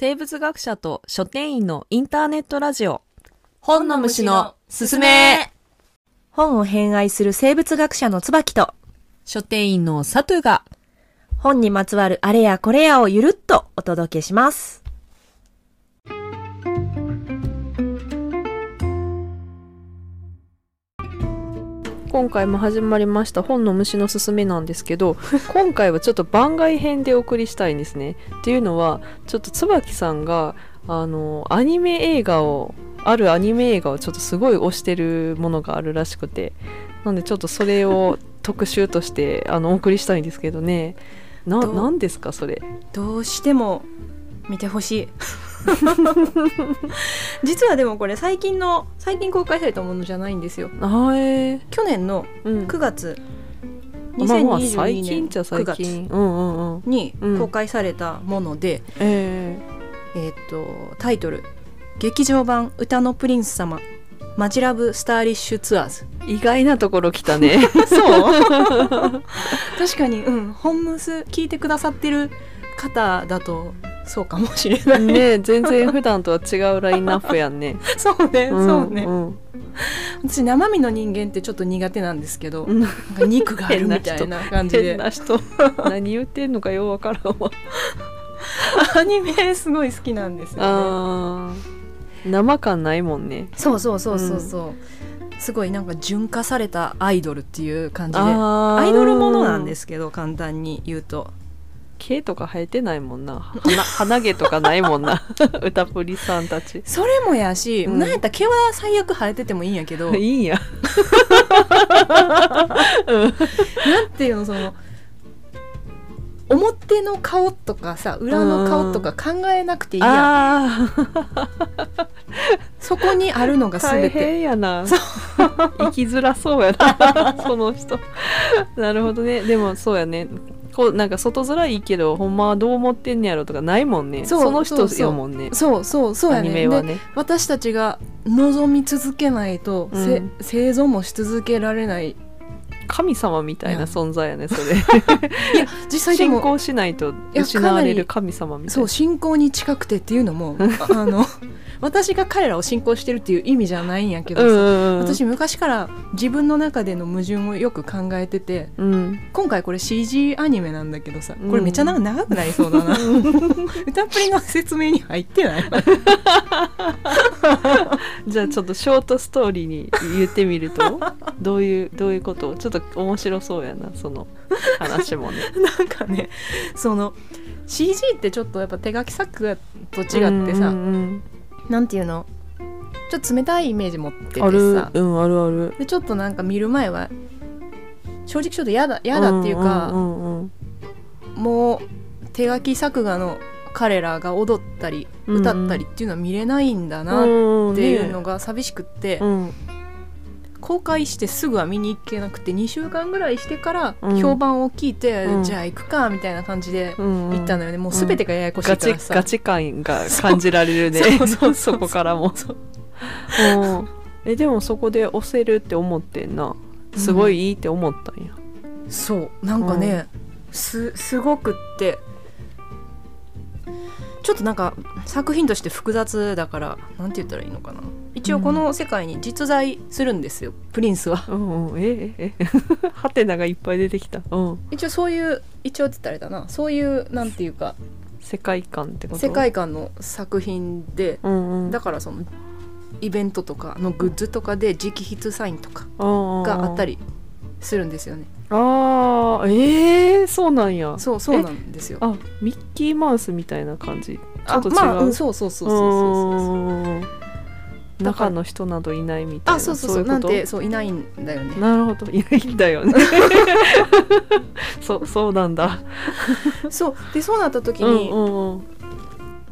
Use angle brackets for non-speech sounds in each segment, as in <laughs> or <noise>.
生物学者と書店員のインターネットラジオ。本の虫のすすめ。本を偏愛する生物学者の椿と書店員のサトゥが。本にまつわるあれやこれやをゆるっとお届けします。今回も始まりました本の虫のすすめなんですけど <laughs> 今回はちょっと番外編でお送りしたいんですね。っていうのはちょっと椿さんがあのアニメ映画をあるアニメ映画をちょっとすごい推してるものがあるらしくてなんでちょっとそれを特集として <laughs> あのお送りしたいんですけどね。などうなんですかそれ。どうしても見てほしい。<laughs> 実はでもこれ最近の最近公開されたものじゃないんですよ。あえ去年のうん。9月、まあまあ2022最近年っちゃ最9月。にうん公開されたもので、ええーっとタイトル「劇場版歌のプリンス様。マジラブスターリッシュツアーズ。ー、意外なところ来たね」<laughs> そう？確かにうん。本ムス聞いてくださってる方だとそうかもしれない、ね全然普段とは違うラインナップやんね。<laughs> そうね、そうね、ん。私生身の人間ってちょっと苦手なんですけど、うん。なんか肉があるみたいな感じ変でな人。<laughs> 何言ってんのかようわからんわ。アニメすごい好きなんですよね。生感ないもんね。そうそうそうそうそう、すごいなんか純化されたアイドルっていう感じで。あアイドルものなんですすけど簡単に言うと毛とか生えてないもんな。鼻鼻毛とかないもんな。<laughs> 歌プリさんたち。それもやし、うん。なんやったら毛は最悪生えててもいいんやけど。いいんや。<laughs> なんていうのその表の顔とかさ裏の顔とか考えなくていいや <laughs> そこにあるのが全て。変やな。生きづらそうやな。その人。なるほどね。でもそうやねこうなんか外面いいけどほんまはどう思ってんねやろとかないもんね。そうその人そうそうやもんね。そうそう。そうやアニねでメはね。私たちが望み続けないと、せうん。生存もし続けられない。い神様みたいな存在やねそれ。や実際でも信仰しないとや失われる神様みたいな。そう信仰に近くてっていうのも <laughs> あの私が彼らを信仰してるっていう意味じゃないんやけどさ、うんうんうん。私昔から自分の中での矛盾をよく考えててうん。今回これ CG アニメなんだけどさうん。これめっちゃ長長くなりそうだな。<laughs> 歌プリの説明に入ってない。<laughs> じゃあちょっとショートストーリーに言ってみると <laughs> どういうどういうこと？ちょっと面白そうやなその話もね。なんかねその CG ってちょっとやっぱ手書き作画と違ってさ、うんうんなんていうの？ちょっと冷たいイメージ持っててうんある。さうんあるある。でちょっとなんか見る前は正直ちょっと嫌だ嫌だっていうか、んうんうんもう手書き作画の彼らが踊ったり歌ったりっていうのは見れないんだなっうんていうのが寂しくって、うん公開してすぐは見に行けなくて2週間ぐらいしてからうん。評判を聞いて、うん。じゃあ行くかみたいな感じでうん行ったのよね、もう全てがややこしいガチからさ、ガチ感が感じられるね。そ <laughs> こからも。えでもそこで押せるって思ってんな。すごいいいって思ったんや、そう。なんかね、すすごくってちょっとなんか作品として複雑だからなんて言ったらいいのかな。一応この世界に実在するんですよ、プリンスは。うんうん。えええ。<laughs> ハテナがいっぱい出てきた。うん。一応そういう一応って言ったらあれだな。そういうなんていうか世界観ってこと？世界観の作品でうんうん。だからそのイベントとかのグッズとかで直筆サインとかががあったりするんですよねあーえー、そうなんや。そうそうなんですよ。あミッキーマウスみたいな感じ？ちょあっと違う、まあ、うん、そうそうそうそうそうそう。うん。だから中の人などいないみたいなあそうそうそうなんてそういないんだよね。なるほど。いないんだよね。<laughs> そそうなんだ。そうでそうなった時うんに、うん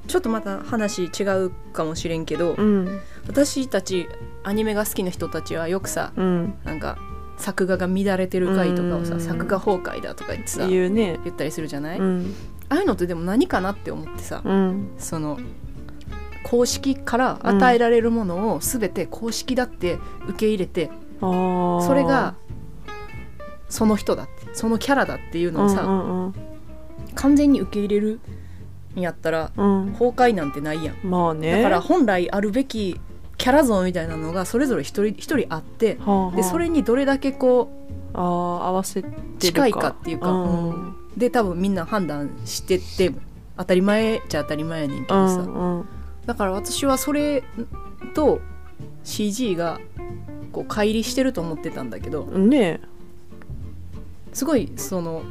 ちょっとまた話違うかもしれんけど、うん。私たちアニメが好きな人たちはよくさうんなんか作画が乱れてる回とかをさ、うん。作画崩壊だとか言ってさ言うね。言ったりするじゃない、あうん。あいうのってでも何かなって思ってさ、うん。その公式から与えられるものを全て公式だって受け入れて、あー。それがその人だってそのキャラだっていうのをさ、うんうんうん完全に受け入れるやったらうん。崩壊なんてないやん。まあね。だから本来あるべきキャラ像みたいなのがそれぞれ一人一人あってはあはあ。でそれにどれだけこあー合わせ近いかっていうかうん。うで多分みんな判断してって当たり前っちゃ当たり前やねんけうどさ、んうん。だから私はそれと CG がこう乖離してると思ってたんだけどねすごいその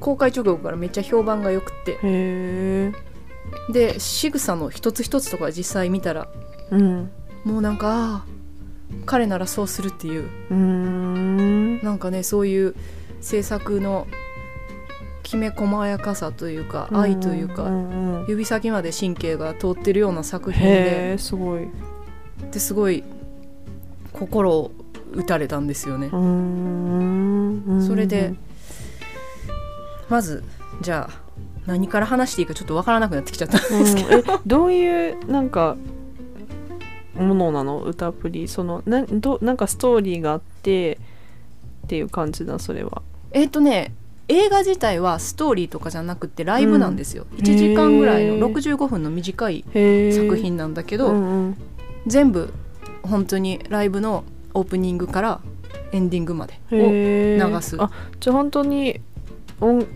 公開直後からめっちゃ評判が良くって。えへえ。で仕草の一つ一つとか実際見たらうんもうなんか彼ならそうするっていう。うなんかねそういう制作のきめ細やかさというか愛というか、ん。うん指先まで神経が通ってるような作品へでえすごい。うですごい心を打たれたんですよね。それでまずじゃあ何から話していいかちょっとわからなくなってきちゃったんうんですけど、えどういうなんかものなの？歌プリそのなどなんかストーリーがあってっていう感じだそれは。えっとね映画自体はストーリーとかじゃなくてライブなんですよ、ん。1時間ぐらいへのー65分の短い作品なんだけど、うんうん。全部本当にライブのオープニングからエンディングまでを流す。あじゃあ本当に音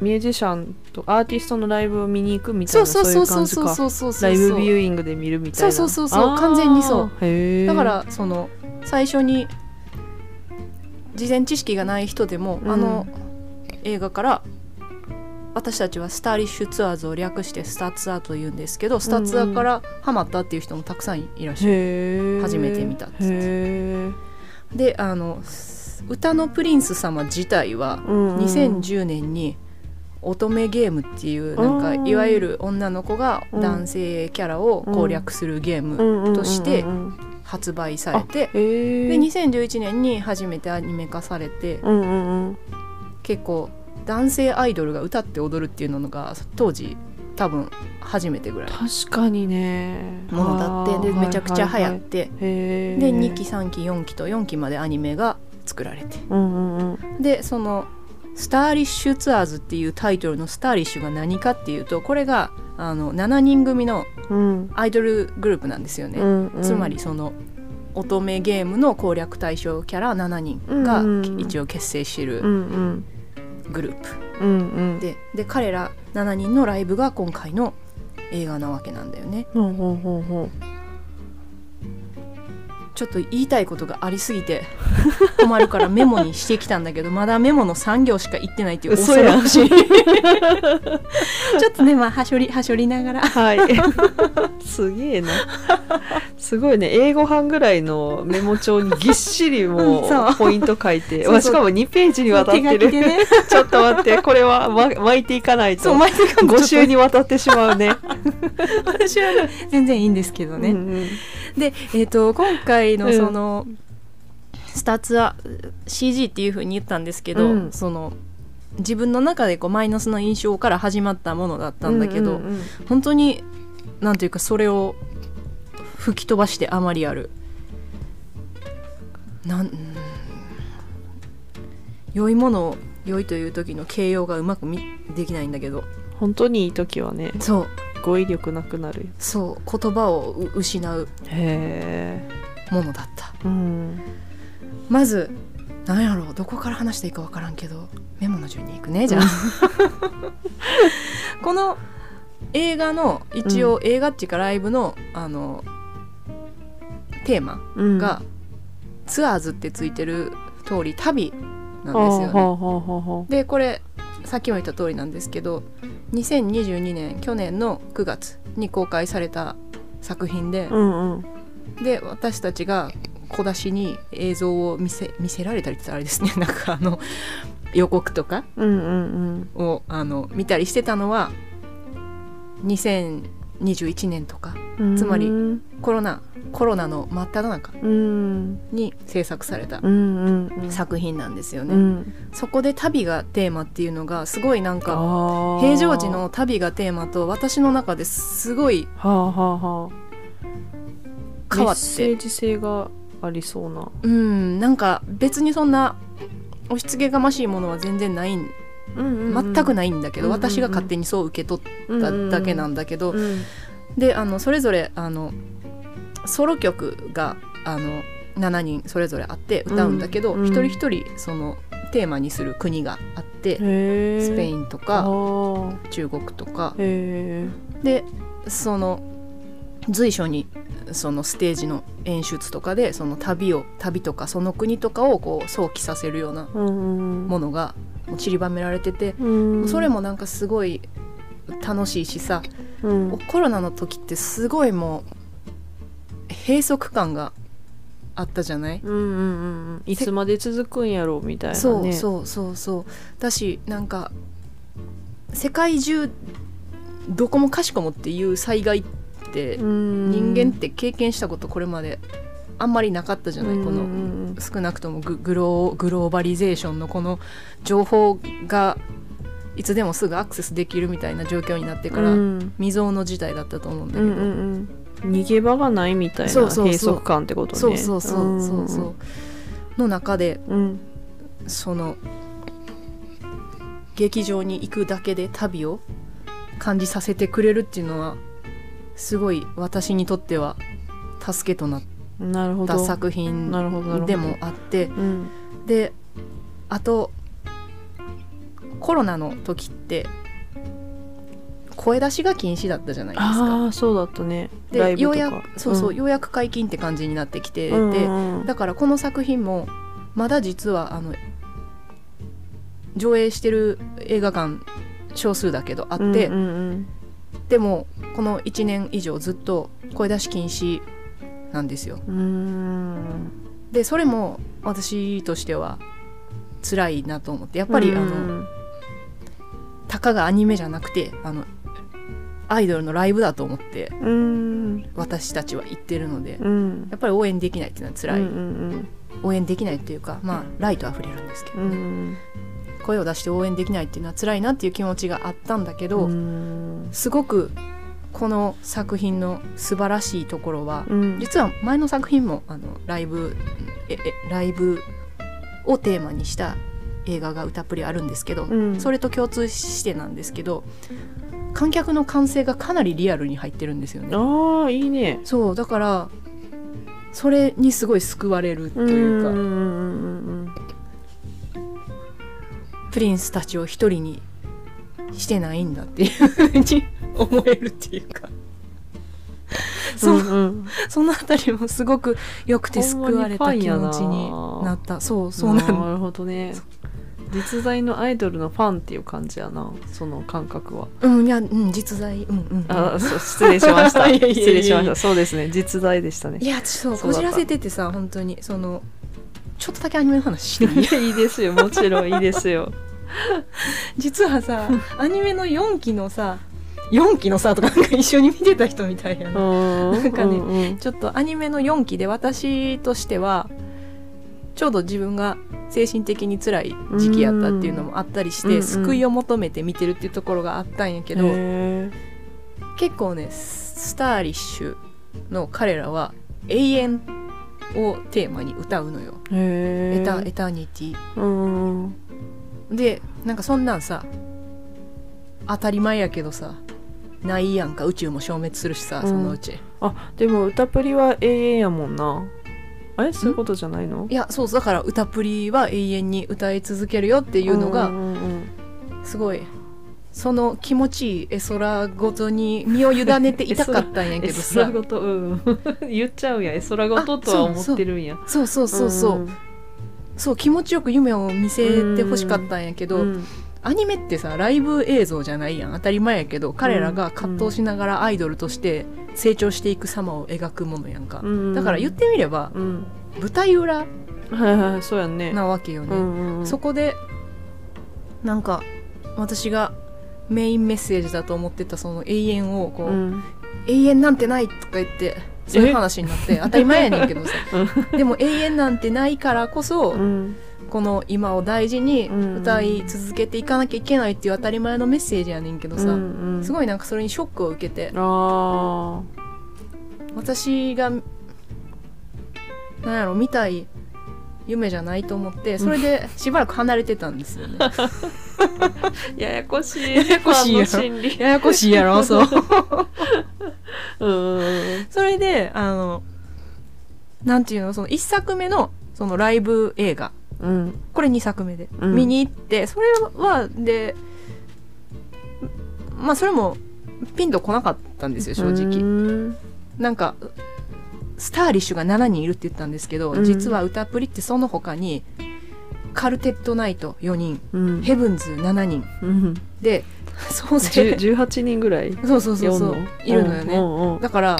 ミュージシャンとアーティストのライブを見に行くみたいなそうそう感じかそうそうそう。そうライブビューイングで見るみたいな。そうそうそうそう完全にそう。だからその最初に事前知識がない人でも、うん。あの映画から私たちはスターリッシュツアーズを略してスタツアーと言うんですけどスタツアーからハマったっていう人もたくさんいらっしゃる。へえ初めて見たっつって。であの歌のプリンス様自体はうんうん。2010年に乙女ゲームっていうなんかうん。いわゆる女の子が男性キャラを攻略するゲームとして発売されてで2011年に初めてアニメ化されて結構男性アイドルが歌って踊るっていうのが当時多分初めてぐらい。確かにね。ものだってでめちゃくちゃ流行っ、て。へえで2期3期4期と4期までアニメが作られて。うんうんうん。でその「スターリッシュツアーズ」っていうタイトルの「スターリッシュ」が何かっていうとこれがあの7人組のうん。アイドルグループなんですよね。うんうん。つまりその乙女ゲームの攻略対象キャラ7人が一応結成してるんグループ。うんうん。でで彼ら7人のライブが今回の映画なわけなんだよね。ほうほうほうほちょっと言いたいことがありすぎて困るからメモにしてきたんだけどまだメモの3行しか言ってないっていう恐ろしい。ちょっとねまあはしょりはしょりながら。うはい。すげえな。すごいね。英語版ぐらいのメモ帳にぎっしりもうポイント書いて。そうそう。わしかも2ページにわたっ手てるね。ちょっと待ってこれは、ま、巻いていかないと。そう毎回5週にわたってしまうね。<laughs> 私はね全然いいんですけどね、うんうんで、えー、と今回のうん。その、スタツアは CG っていうふうに言ったんですけど、うん。その自分の中でこうマイナスの印象から始まったものだったんだけど、うんうんうん。本当になんていうかそれを吹き飛ばしてあまりある。なんうん良いものを良いという時の形容がうまくみできないんだけど。本当にいい時はね。そう語彙力なくなるそう言葉をう失う。ものだった。うん。まずなんやろう。どこから話していいか分からんけどメモの順にいくねじゃあ。<laughs> この映画の一応映画っていうかライブのあのテーマうん。が、ツアーズってついてる通り旅なんですよね。でこれさっきも言った通りなんですけど2022年去年の9月に公開された作品でう、うんうん。で私たちが小出しに映像を見せ見せられたりってあれですね。<laughs> なんかあの予告とかうんうんをあの見たりしてたのは2021年とかうん。つまりうんコロナコロナの真っ只中うん。に制作されたうんうんうん。作品なんですよね。うん。そこで旅がテーマっていうのがすごいなんか平常時の旅がテーマと私の中ですごいはあはあはあ。変わっメッセてージ性がありそうな。うん。なんか別にそんな押し付けがましいものは全然ないんうんうん全くないんだけど、うんうんうん。私が勝手にそう受け取っただけなんだけど、うんであのそれぞれあのソロ曲があの7人それぞれあって歌うんだけど、うん一人一人そのテーマにする国があって、へスペインンとかあ中国とか。でその随所にそのステージの演出とかでその旅を旅とかその国とかをこう想起させるようなうんものが散りばめられてて、うん。それもなんかすごい楽しいしさ、うん。コロナの時ってすごいもう閉塞感があったじゃない、うんうんうんうん。いつまで続くんやろうみたいなね。そうそうそうそう。だしなんか世界中どこもかしこもっていう災害ってうん。人間って経験したことこれまであんまりなかったじゃない、このん少なくともググローグローバリゼーションのこの情報がいつでもすぐアクセスできるみたいな状況になってから、うん。未曾有の事態だったと思うんだけど、うんうんうん。逃げ場がないみたいな閉塞感ってことね。そうそうそうそうそう。の中でうん。その劇場に行くだけで旅を感じさせてくれるっていうのはすごい私にとっては助けとなっなるほど。た作品でもあってうん。であとコロナの時って声出しが禁止だったじゃないですか。ああそうだったね。でようやくそうそう、んようやく解禁って感じになってきて、うんでうんうん。だからこの作品もまだ実はあの上映してる映画館少数だけどあって、うんうんでもこの1年以上ずっと声出し禁止なんですよ。でそれも私としては辛いなと思ってやっぱり、あのたかがアニメじゃなくてあのアイドルのライブだと思ってうん。私たちは言ってるのでうん。やっぱり応援できないっていうのは辛い、うんうん応援できないっていうかまあライトあふれるんですけどうんうね、ん声を出して応援できないっていうのは辛いなっていう気持ちがあったんだけど、うん。すごくこの作品の素晴らしいところは、うん。実は前の作品もあのライブええライブをテーマにした映画が歌っぷりあるんですけど、うん。それと共通してなんですけど観客の歓声がかなりリアルに入ってるんですよね。ああいいね。そうだからそれにすごい救われるというか、プリンスたちを一人にしてないんだっていうふうに思えるっていうか。そううんうん。そのあたりもすごく良くて救われた気持ちになった。そうそうなんだ。なるほどね。実在のアイドルのファンっていう感じやなその感覚は。うんいやうん実在うんうん。あそう失礼しました。<laughs> 失礼しました。そうですね。実在でしたね。いやそうそうだった。こじらせててさ本当にそのちょっとだけアニメの話していい？<laughs> いやいいですよ。もちろんいいですよ実はさアニメの4期のさ4期のさとかなんか一緒に見てた人みたいやな、なんかねねちょっとアニメの4期で私としてはちょうど自分が精神的に辛い時期やったっていうのもあったりして、うんうん救いを求めて見てるっていうところがあったんやけど、へ結構ねスターリッシュの彼らは永遠をテーマに歌うのよ、え。エタエタニティうんうんでなんかそんなんさ当たり前やけどさないやんか宇宙も消滅するしさ、うん。そのうち。あでも歌プリは永遠やもんな。あれそういうことじゃないの？いやそうだから歌プリは永遠に歌い続けるよっていうのがんうんうんすごいその気持ちいい絵空ごとに身を委ねていたかったんやけ絵どさ。<laughs> 空ごとうん <laughs> 言っちゃうや。ん絵空ごととは思ってるんや。そうそうそうそう、んそう気持ちよく夢を見せてほしかったんやけど、うん。アニメってさライブ映像じゃないやん。当たり前やけど彼らが葛藤しながらアイドルとして成長していく様を描くものやんか、うん。だから言ってみればうん。舞台裏なわけよね、うんうん。そこでなんか私がメインメッセージだと思ってたその永遠をこう、うん。永遠なんてないとか言ってそういう話になって当たり前やねんけどさ。でも永遠なんてないからこそ、うんこの今を大事にうん。歌い続けていかなきゃいけないっていう当たり前のメッセージやねんけどさ、うんうん。すごいなんかそれにショックを受けて。あ私がなんやろ見たい夢じゃないと思ってそれでしばらく離れてたんですよね。<laughs> ややこしい。ややこしいやろ。ややこしいやろそう。う <laughs> んそれであのなんていうの？その1作目のそのライブ映画。うん。これ2作目で、うん。見に行ってそれはでまあそれもピンとこなかったんですよ正直、うん。なんかスターリッシュが7人いるって言ったんですけど、うん。実は歌っぷりってその他にカルテットナイト4人うん。ヘブンズ7人。うん。で <laughs> 総じ勢ゅ18人ぐらいそうそうそうそう。いるのよね、うんうんだから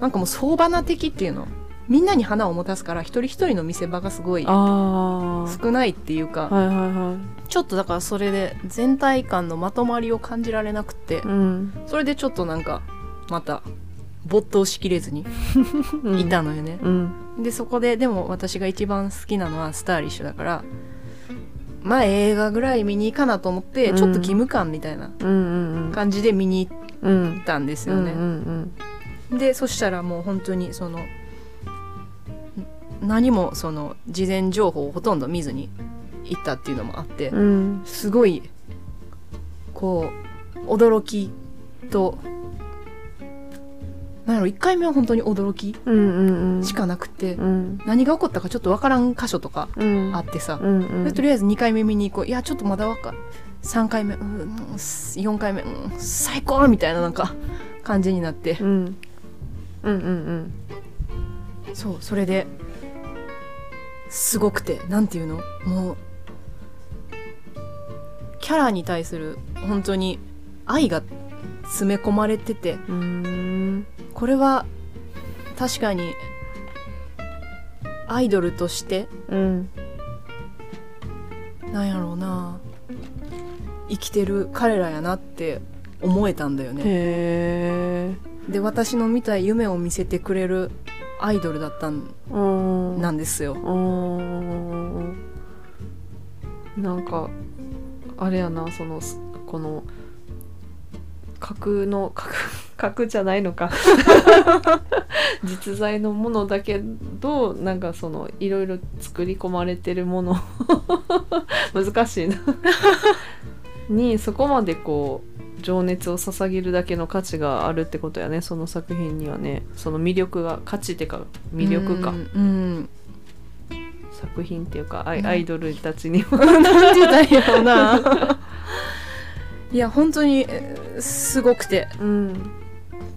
なんかもう相場な的っていうの。みんなに花を持たすから一人一人の見せ場がすごいあ少ないっていうか。あはいはいはい。ちょっとだからそれで全体感のまとまりを感じられなくて。うん。それでちょっとなんかまた没頭しきれずに <laughs> いたのよね、うん。でそこででも私が一番好きなのはスターリッシュだからまあ映画ぐらい見に行かなと思ってうん。ちょっと義務感みたいな感じで見に行っうんたんですうんよね、うんでそしたらもう本当にそのん何もその事前情報をほとんど見ずに行ったっていうのもあって、うん。すごいこう驚きとなんやろ1回目は本当に驚きうんうんうん。しかなくて、うん。何が起こったかちょっとわからん箇所とかうん。あってさ、うんうん。でとりあえず2回目見に行こう。いやちょっとまだわか3回目、うん、4回目、うん、最高みたいななんか感じになって。うん。うんうんそうそれですごくてなんていうの？もうキャラに対する本当に愛が詰め込まれてて。うんうんこれは確かにアイドルとしてうん。なんやろうな。生きてる彼らやなって思えたんだよね。へえ。で私の見たい夢を見せてくれるアイドルだったんうん。なんですよ。うん。なんかあれやなそのすこの架空の架空架空じゃないのか。<laughs> 実在のものだけどなんかそのいろいろ作り込まれてるもの。<laughs> 難しいな。<laughs> にそこまでこう情熱を捧げるだけの価値があるってことやね。その作品にはね。その魅力が価値っていうか魅力か。うんうん作品っていうかアイ,、うん。アイドルたちにも。なんて言ったんやろうな。いや本当にえーすごくて。うん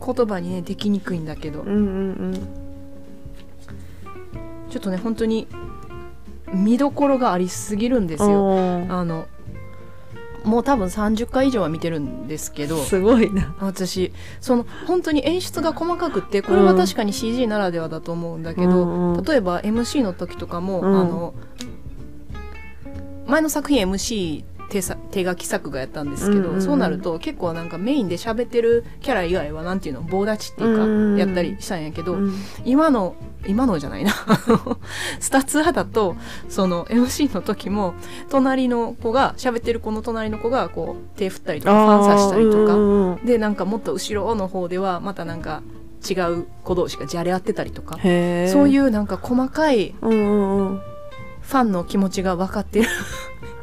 言葉にねできにくいんだけど。うんうんちょっとね本当に見どころがありすぎるんですうんよあのもう多分30回以上は見てるんですけど。すごいな。私その本当に演出が細かくってこれは確かに CG ならではだと思うんだけど、うんうん。例えば MC の時とかも、うん。あの前の作品 MC 手さ手書き作画やったんですけど、うんうんうん。そうなると結構なんかメインで喋ってるキャラ以外はなんていうの棒立ちっていうか、うんうんうん。やったりしたんやけど、うん。今の今のじゃないな。<laughs> スタツアだとその MC の時も隣の子が喋ってる子の隣の子がこう手振ったりとかファンサしたりとか、うんうんでなんかもっと後ろの方ではまたなんか違う子同士がじゃれ合ってたりとか。そういううなんか細かいうんうんうん。ファンの気持ちが分かってる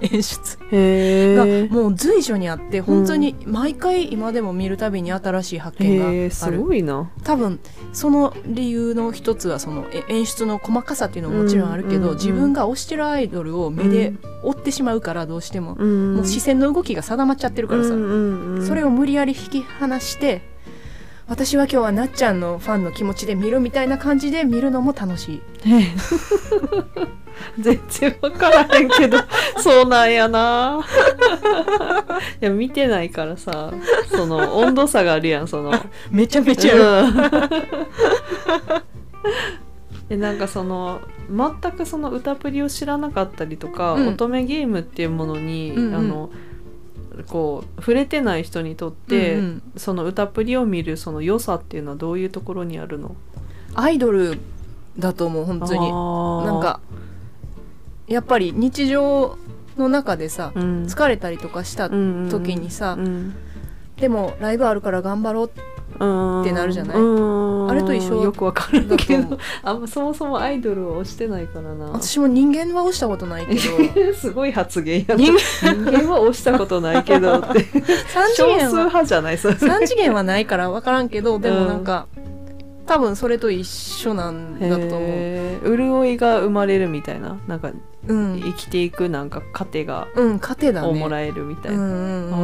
演出。へがえもう随所にあって本当に毎回今でも見るたびに新しい発見がある。ごいな。多分その理由の一つはそのえ演出の細かさっていうのももちろんあるけど、自分が推してるアイドルを目で追ってしまうからどうしても、うん。もう視線の動きが定まっちゃってるからさ、それを無理やり引き離して私は今日はなっちゃんのファンの気持ちで見るみたいな感じで見るのも楽しい。へえ。<laughs> 全然分からへんけど <laughs> そうなんやな。いや見てないからさその温度差があるやんその。<laughs> めちゃめうん。えなんかその全くその歌プリを知らなかったりとか、うん。乙女ゲームっていうものに、うんうん。あのこう触れてない人にとって、うんうん。その歌プリを見るその良さっていうのはどういうところにあるの？アイドルだと思う本当に。ななん、かやっぱり日常の中でさうん、疲れたりとかした時にさ、うんでもライブあるから頑張ろうってなるじゃない？ああれと一緒？よくわからんだと。けどあんまそもそもアイドルを推してないからな。私も人間は押したことないけど。<laughs> すごい発言やな人人間は推したことないけどって。3 <laughs> 次少数元は派じゃない？それ3次元はないから分からんけどでもなんか、多分それと一緒なんだと思う。潤いが生まれるみたいな。なんかうん。生きていくなんか糧がうん糧だね。をもらえるみたいな、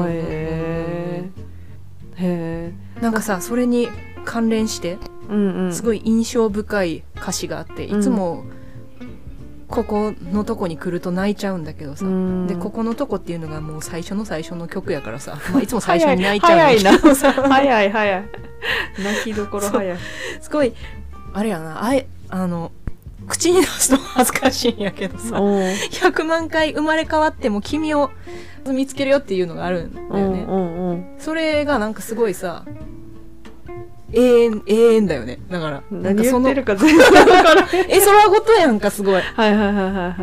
へー。へなんかさそれに関連してすごい印象深い歌詞があって、いつもここのとこに来ると泣いちゃうんだけどさ、うん。でここのとこっていうのがもう最初の最初の曲やからさ、<laughs> まあ、いつも最初に泣いちゃうん早いだけどさ早い <laughs> 早い。泣きどころ早い。すごいあれやな。あえあの口に出すと恥ずかしいんやけどさおう。100万回生まれ変わっても君を見つけるよっていうのがあるんだよね、うんうんうんそれがなんかすごいさ永遠永遠だよね。だから何言っかそのてるか全然わからん。<laughs> え空ごとやんかすごい。はいはいはいはいはい。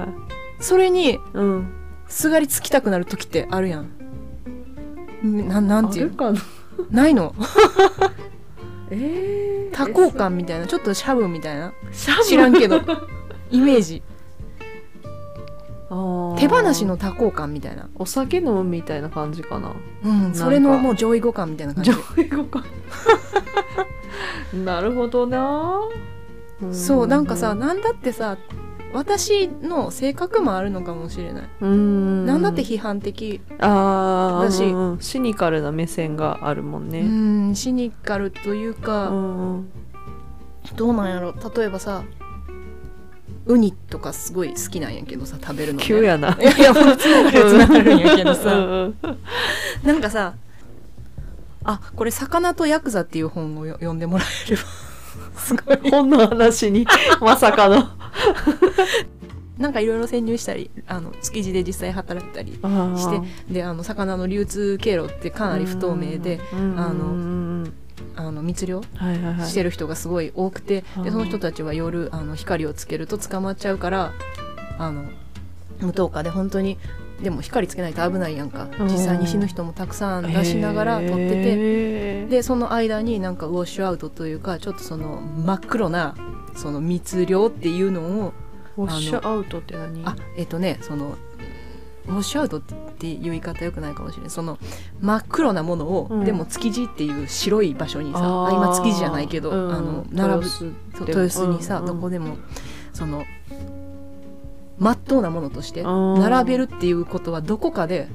それにうん。すがりつきたくなる時ってあるやん。んななんていうな？ないの？<laughs> えー多幸感みたいな？ちょっとシャブみたいな？シャブ？知らんけど。イメージ。あー手放しの多幸感みたいな。お酒飲むみたいな感じかな。うんそれのもう上位互換みたいな感じ。上位互換。<laughs> なるほどな。そうなんかさなんだってさ私の性格もあるのかもしれない、うん。なんだって批判的。だし。うんうん。シニカルな目線があるもんうねんシニカルというか、どうなんやろ。例えばさウニとかすごい好きなんやけどさ食べるの、ね、急やな。いやいやもうつながるつながるんやけどうさんうん。なんかさあこれ「魚とヤクザ」っていう本をよ読んでもらえれば <laughs> すごい。本の話にまさかの。なんかいろいろ潜入したりあの築地で実際働いたりしてであの魚の流通経路ってかなり不透明であののあの密漁してる人がすごい多くて、はいでその人たちは夜あの光をつけると捕まっちゃうからあの無灯火で本当にでも光つけないと危ないやんか。うん。実際に死ぬ人もたくさん出しながら撮ってててでその間になんかウォッシュアウトというかちょっとその真っ黒なその密漁っていうのをウォッシュアウトって何？あえっ、とねそのウォッシュアウトっていう言い方よくないかもしれないその真っ黒なものを、うん。でも築地っていう白い場所にさあ今築地じゃないけど、うん。あの並ぶ豊洲にさ、うんうん。どこでもその真っ当なものとしてうん。並べるっていうことはどこかで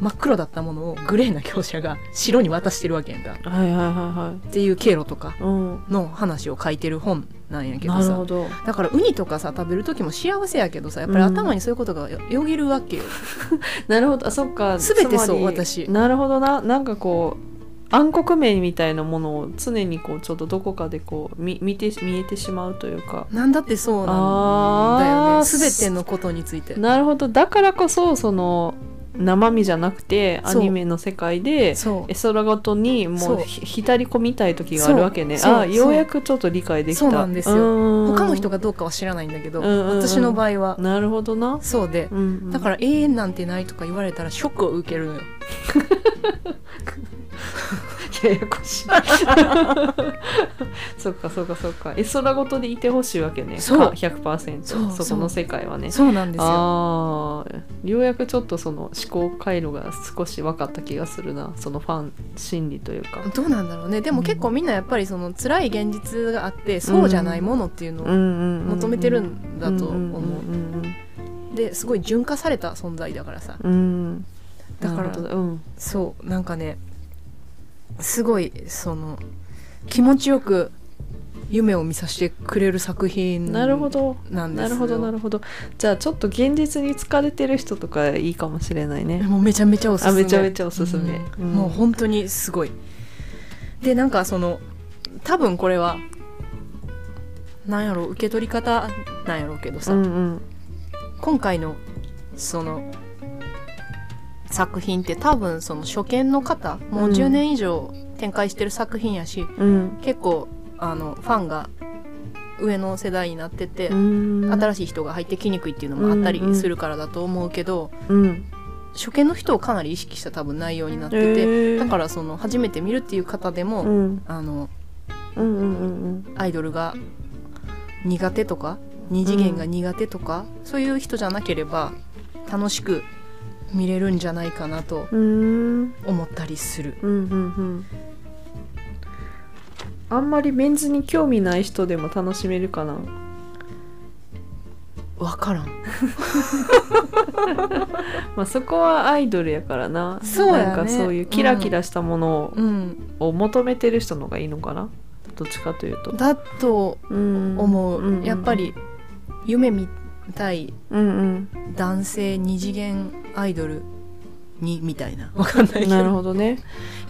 真っ黒だったものをグレーな業者が白に渡してるわけやんか。はいはいはいはっていう経路とかの話を書いてる本なんやけどさ。なるほど。だからウニとかさ食べる時も幸せやけどさやっぱり頭にそういうことがよよぎるわけよ、<laughs> なるほど。あそっか。全てそう私。なるほどな。なんかこう暗黒面みたいなものを常にこうちょっとどこかでこう見見て見えてしまうというか。なんだってそうなんだよね。全てのことについて。なるほど。だからこそその生身じゃなくてアニメの世界で絵空ごとにもそう。浸り込みたい時があるわけね。あようやくちょっと理解できた。そうなんですよ。よ他の人がどうかは知らないんだけど、私の場合は。なるほどな、そうでうんうん。だから永遠なんてないとか言われたらショックを受けるのよ <laughs> ややこしいそっかそっかそっか。絵空ごとでいてほしいわけね。そう。か100%そうそこの世界はね。そうなんですよ。ああようやくちょっとその思考回路が少し分かった気がするな。そのファン心理というか。どうなんだろうね。でも結構みんなやっぱりその辛い現実があってそうじゃないものっていうのを求求めてるんだと思う。うん。ですごい純化された存在だからさ。うん。うんだからうん。そうなんかねすごいその気持ちよく夢を見させてくれる作品なるほど。なんですよ。なるほどなるほど。じゃあちょっと現実に疲れてる人とかいいかもしれないね。もうめちゃめちゃおすすめ。あめちゃめちゃおすすめ。うん。うん。もう本当にすごい。でなんかその多分これはなんやろ受け取り方なんやろうけどさ、うんうん。今回のその作品って多分その初見の方もう10年以上展開してる作品やし、うん。結構あのファンが上の世代になってて、うん。新しい人が入ってきにくいっていうのもあったりするからだと思うけど、うん。初見の人をかなり意識した多分内容になってて、へー。だからその初めて見るっていう方でも、うん。あのうんうんうん。アイドルが苦手とか二次元が苦手とか、そういう人じゃなければ楽しく見れるんじゃないかなと思ったりする。うんうんうん。あんまりメンズに興味ない人でも楽しめるかな？わからん。<laughs> まあそこはアイドルやからな。そうやね。なんかそういうキラキラしたものうん、を求めてる人の方がいいのかな？どっちかというと。だとう。ん思う、んん。やっぱり夢見たいうん男性二次元アイドルにみたいな。<laughs> わかんないけど。うんなるやほどね。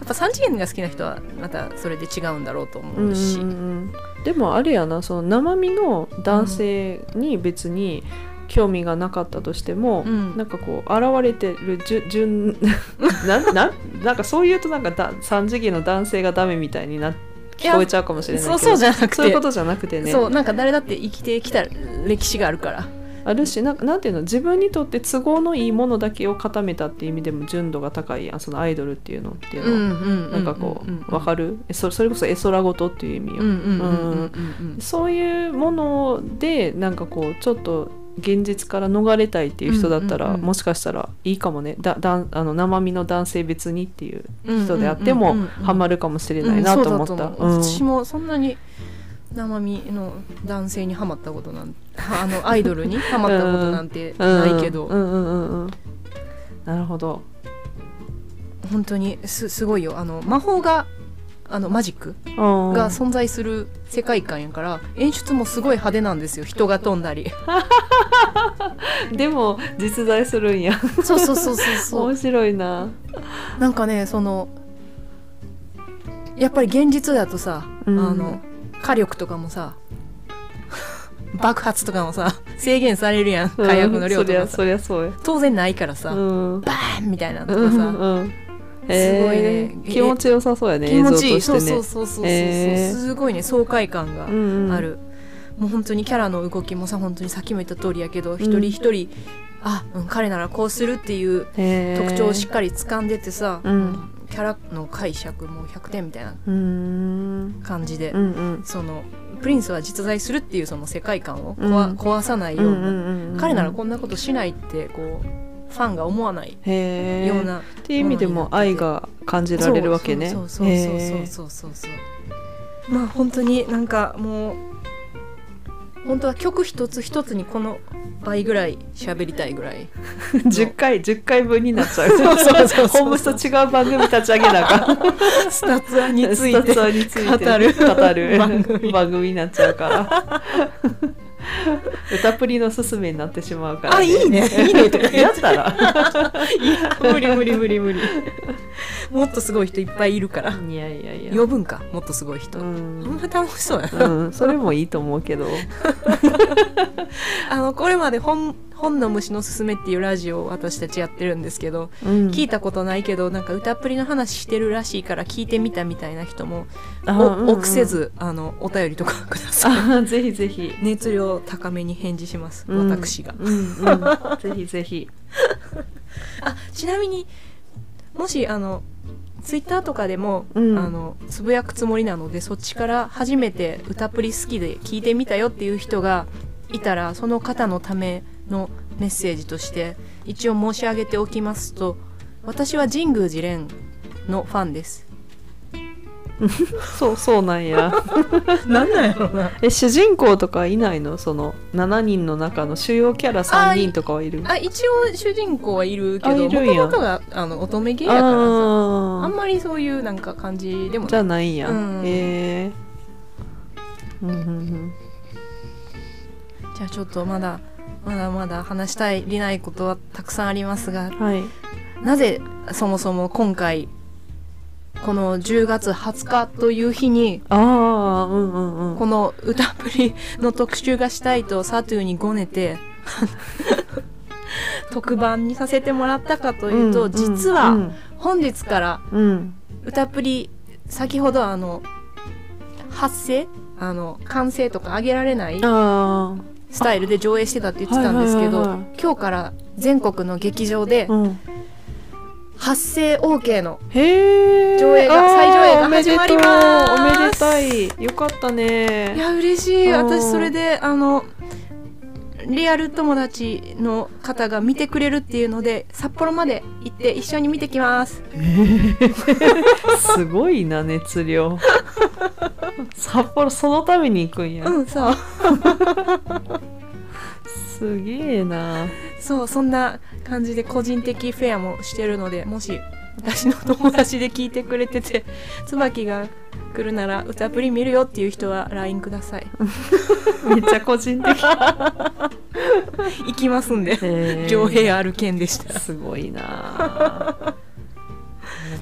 っぱ3次元が好きな人はまたそれで違うんだろうとうん思うし、うんうんでもあれやなその生身の男性に別に興味がなかったとしても、うん。なんかこう現れてるじゅ順 <laughs> なななんかそう言うとなんかだ3次元の男性がダメみたいにな聞こえちゃうかもしれないけど。そうそうじゃなくてそういうことじゃなくてねそうなんか誰だって生きてきた歴史があるからあるしなんかなんていうの自分にとって都合のいいものだけを固めたっていう意味でも純度が高いそのアイドルっていうのっていうの。なんかこうんうわかる？えそそれこそ絵空事っていう意味よ、そういうものでなんかこうちょっと現実から逃れたいっていう人だったら、もしかしたらいいかもね。だだんあの生身の男性別にっていう人であってもハマるかもしれないなと思った。私もそんなに生身の男性にハマったことなん <laughs> あのアイドルにハマったことなんてないけど、なるほど。本当にすすごいよ。あの魔法があのマジックがが存在する世界観やから演出もすごい派手なんですよ。人が飛んだり。<laughs> でも実在するんや。そうそうそうそうそう。面白いな、なんかねそのやっぱり現実だとさ、うん。あの火力とかもさ <laughs> 爆発とかもさ制限されるやん火薬の量とかさ、うんそ当然ないからさ、うん。バーンみたいなのうんとかさ、うんすごいね。気持ちよさそうやね気持ちいい。ね。そうそうそうそうそう、すごいね爽快感がうんうん。ある、もう本当にキャラの動きもさ本当にさっきも言った通りやけど、一人一人あ、うん、彼ならこうするっていう特徴をしっかり掴んでてさ、うんキャラの解釈も100点みたいな感じで、うんうん。そのプリンスは実在するっていうその世界観を壊,、さないような、彼ならこんなことしないってこうファンが思わないようなっていう意味でも愛が感じられるわけね。そうそうそうそうそうそうそうまあ本当になんかもう本当は曲一つ一つにこの倍ぐらい喋りたいぐらい。<laughs> 10回10回分になっちゃう。<laughs> そうそうそうそう。ホームスと違う番組立ち上げなあかん。スタツアについて語る。<laughs> 番組になっちゃうから <laughs> 歌プリのすすめになってしまうから、あいいね。<laughs> いいね。とかやったら。いや無理無理無理無理。もっとすごい人いっぱいいるから。いやいやいや。呼ぶんかもっとすごい人、うほんん、ま楽しそうやな。うん、それもいいと思うけど。<laughs> あのこれまで本「本の虫のすすめ」っていうラジオを私たちやってるんですけど、うん。聞いたことないけどなんか歌っぷりの話してるらしいから聞いてみたみたいな人も臆せずあのお便りとかください。あぜひぜひ。熱量高めに返事します、うん。私が。うんうん、ぜひぜひ。<laughs> あちなみにもしあのツイッターとかでも、うん。あのつぶやくつもりなのでそっちから初めて歌プリ好きで聞いてみたよっていう人がいたらその方のためのメッセージとして一応申し上げておきますと私は神宮寺蓮のファンです。そう <laughs> そうなんや。<laughs> なんなんやろな。え主人公とかいないの？その7人の中の主要キャラ3人とかはいる？あ一応主人公はいるけどもとあいるんや。もとがあの乙女芸やからさ。ああんまりそういうなんか感じでもーじゃないんや、うん。へえうんうんうん。じゃあちょっとまだまだまだ話したいりないことはたくさんありますがはい。なぜそもそも今回この10月20日という日にああうんうんうん。この歌プリの特集がしたいとサトゥーにごねて <laughs> 特番にさせてもらったかというと、んん実は本日から歌プリ先ほどあの発声あの完成とか上げられないあスタイルで上映してたって言ってたんですけど、はいはいはいはい。今日から全国の劇場であうん。発声 OK の上映が再上映が始まります。おめでたい。よかったいねや嬉しい。うん。私それであのリアル友達の方が見てくれるっていうので札幌まで行って一緒に見てきます。<laughs> すごいな熱量 <laughs> 札幌そのために行くんや、うんそう。すげえな。そうそんな感じで個人的フェアもしてるのでもし私の友達で聞いてくれてて椿が来るなら歌プリ見るよっていう人は LINE ください。<laughs> めっちゃ個人的。行きますんで。上映ある件でした。すごいな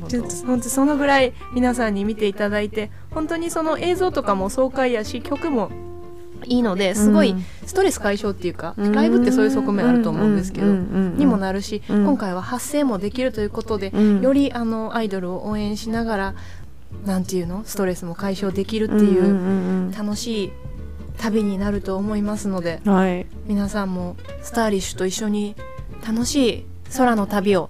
ちょっと本当そのぐらい皆さんに見ていただいて本当にその映像とかも爽快やし曲もいいのですごいストレス解消っていうか、ライブってそういう側面あると思うんですけど、にもなるし、うん。今回は発声もできるということで、うん。よりあのアイドルを応援しながらなんていうのストレスも解消できるっていう、うん楽しい旅になると思いますので皆さんもスターリッシュと一緒に楽しい空の旅を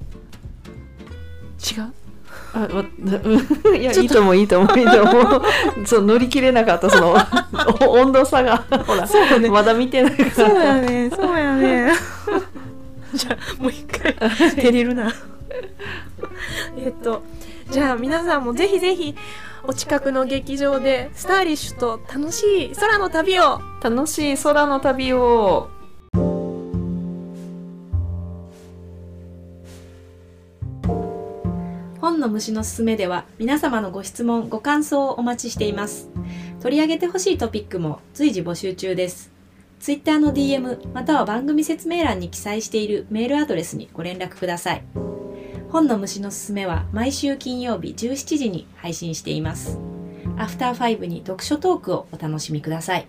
あわうん。<laughs> いやいいと思う。いいと思ういいと思う。そう乗り切れなかったその <laughs> お温度差が。ほらそうね。まだ見てないから。そうやねそうやね。<laughs> じゃあもう一回。照れるな。えっとじゃあ皆さんもぜひぜひお近くの劇場でスターリッシュと楽しい空の旅を。楽しい空の旅をの虫のすすめでは皆様のご質問ご感想をお待ちしています。取り上げてほしいトピックも随時募集中です。Twitter の DM または番組説明欄に記載しているメールアドレスにご連絡ください。本の虫のすすめは毎週金曜日17時に配信しています。アフターファイブに読書トークをお楽しみください。